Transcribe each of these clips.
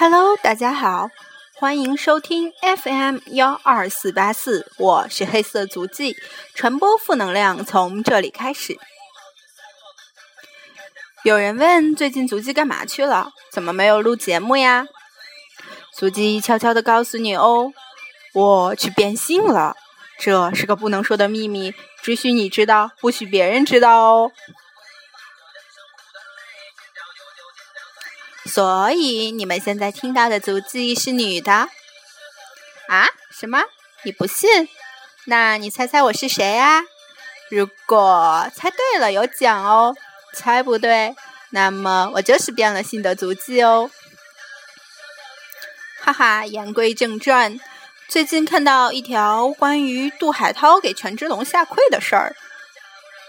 Hello，大家好，欢迎收听 FM 幺二四八四，我是黑色足迹，传播负能量从这里开始。有人问最近足迹干嘛去了？怎么没有录节目呀？足迹悄悄的告诉你哦，我去变性了，这是个不能说的秘密，只许你知道，不许别人知道哦。所以你们现在听到的足迹是女的啊？什么？你不信？那你猜猜我是谁呀？如果猜对了有奖哦，猜不对，那么我就是变了性的足迹哦。哈哈，言归正传，最近看到一条关于杜海涛给权志龙下跪的事儿。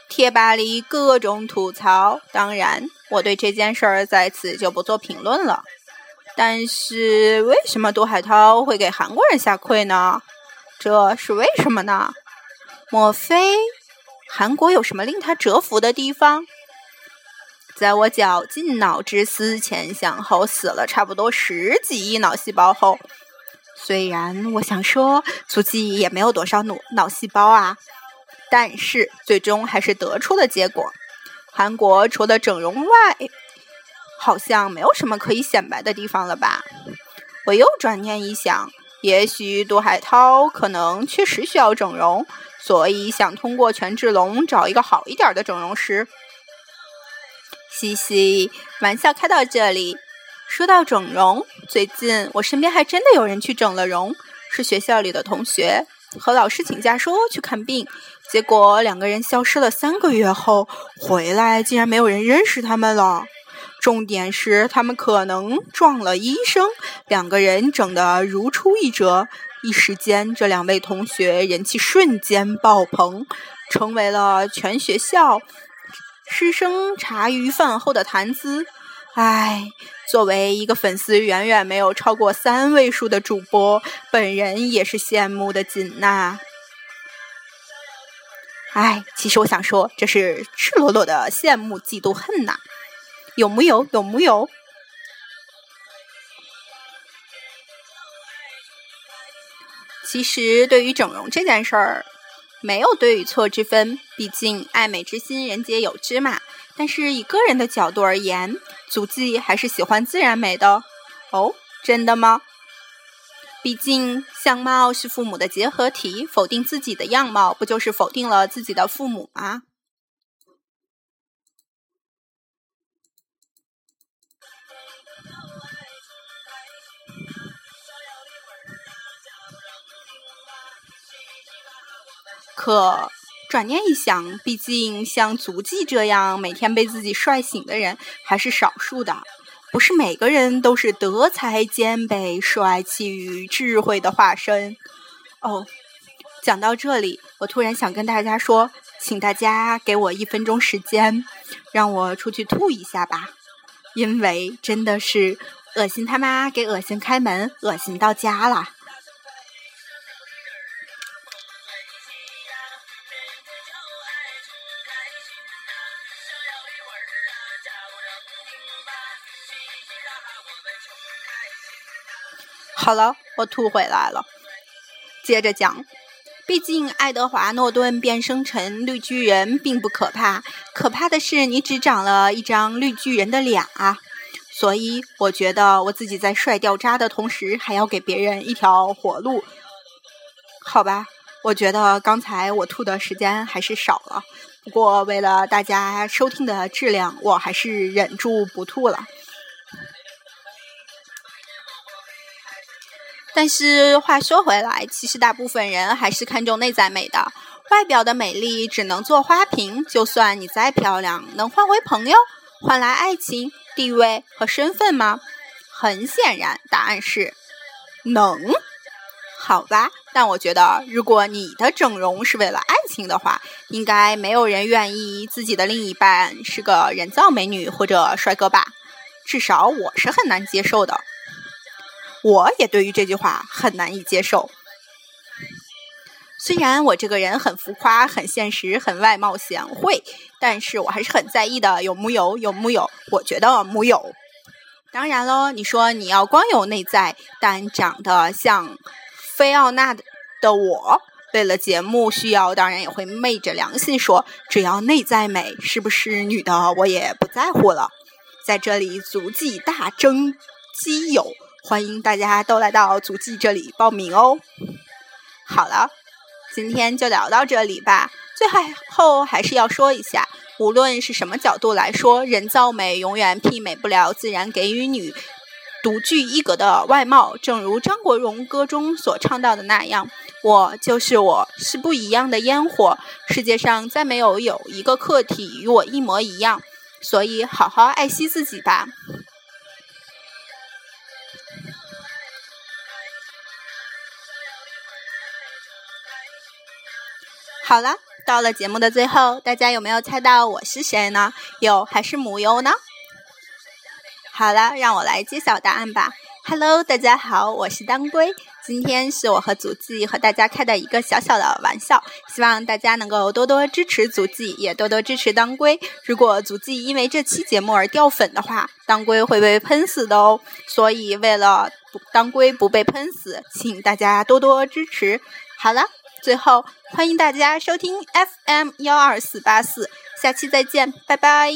贴吧里各种吐槽，当然我对这件事儿在此就不做评论了。但是为什么杜海涛会给韩国人下跪呢？这是为什么呢？莫非韩国有什么令他折服的地方？在我绞尽脑汁、思前想后、死了差不多十几亿脑细胞后，虽然我想说足迹也没有多少脑脑细胞啊。但是最终还是得出了结果，韩国除了整容外，好像没有什么可以显摆的地方了吧？我又转念一想，也许杜海涛可能确实需要整容，所以想通过权志龙找一个好一点的整容师。嘻嘻，玩笑开到这里。说到整容，最近我身边还真的有人去整了容，是学校里的同学。和老师请假说去看病，结果两个人消失了三个月后回来，竟然没有人认识他们了。重点是他们可能撞了医生，两个人整得如出一辙。一时间，这两位同学人气瞬间爆棚，成为了全学校师生茶余饭后的谈资。唉，作为一个粉丝远远没有超过三位数的主播，本人也是羡慕的紧呐。唉，其实我想说，这是赤裸裸的羡慕、嫉妒、恨呐，有木有？有木有？其实，对于整容这件事儿，没有对与错之分，毕竟爱美之心，人皆有之嘛。但是以个人的角度而言，足迹还是喜欢自然美的。哦，真的吗？毕竟相貌是父母的结合体，否定自己的样貌，不就是否定了自己的父母吗？可。转念一想，毕竟像足迹这样每天被自己帅醒的人还是少数的，不是每个人都是德才兼备、帅气与智慧的化身。哦，讲到这里，我突然想跟大家说，请大家给我一分钟时间，让我出去吐一下吧，因为真的是恶心他妈给恶心开门，恶心到家了。好了，我吐回来了。接着讲，毕竟爱德华诺顿变生成绿巨人并不可怕，可怕的是你只长了一张绿巨人的脸啊！所以我觉得我自己在帅掉渣的同时，还要给别人一条活路。好吧，我觉得刚才我吐的时间还是少了，不过为了大家收听的质量，我还是忍住不吐了。但是话说回来，其实大部分人还是看重内在美的，外表的美丽只能做花瓶。就算你再漂亮，能换回朋友，换来爱情、地位和身份吗？很显然，答案是能。好吧，但我觉得，如果你的整容是为了爱情的话，应该没有人愿意自己的另一半是个人造美女或者帅哥吧？至少我是很难接受的。我也对于这句话很难以接受。虽然我这个人很浮夸、很现实、很外貌贤惠，但是我还是很在意的。有木有？有木有？我觉得木有。当然喽，你说你要光有内在，但长得像菲奥娜的我，为了节目需要，当然也会昧着良心说，只要内在美，是不是女的我也不在乎了。在这里，足迹大征基友，欢迎大家都来到足迹这里报名哦。好了，今天就聊到这里吧。最后还是要说一下。无论是什么角度来说，人造美永远媲美不了自然给予你独具一格的外貌。正如张国荣歌中所唱到的那样：“我就是我，是不一样的烟火。世界上再没有有一个客体与我一模一样。”所以，好好爱惜自己吧。好了。到了节目的最后，大家有没有猜到我是谁呢？有还是母优呢？好了，让我来揭晓答案吧。Hello，大家好，我是当归。今天是我和足迹和大家开的一个小小的玩笑，希望大家能够多多支持足迹，也多多支持当归。如果足迹因为这期节目而掉粉的话，当归会被喷死的哦。所以为了当归不被喷死，请大家多多支持。好了。最后，欢迎大家收听 FM 幺二四八四，下期再见，拜拜。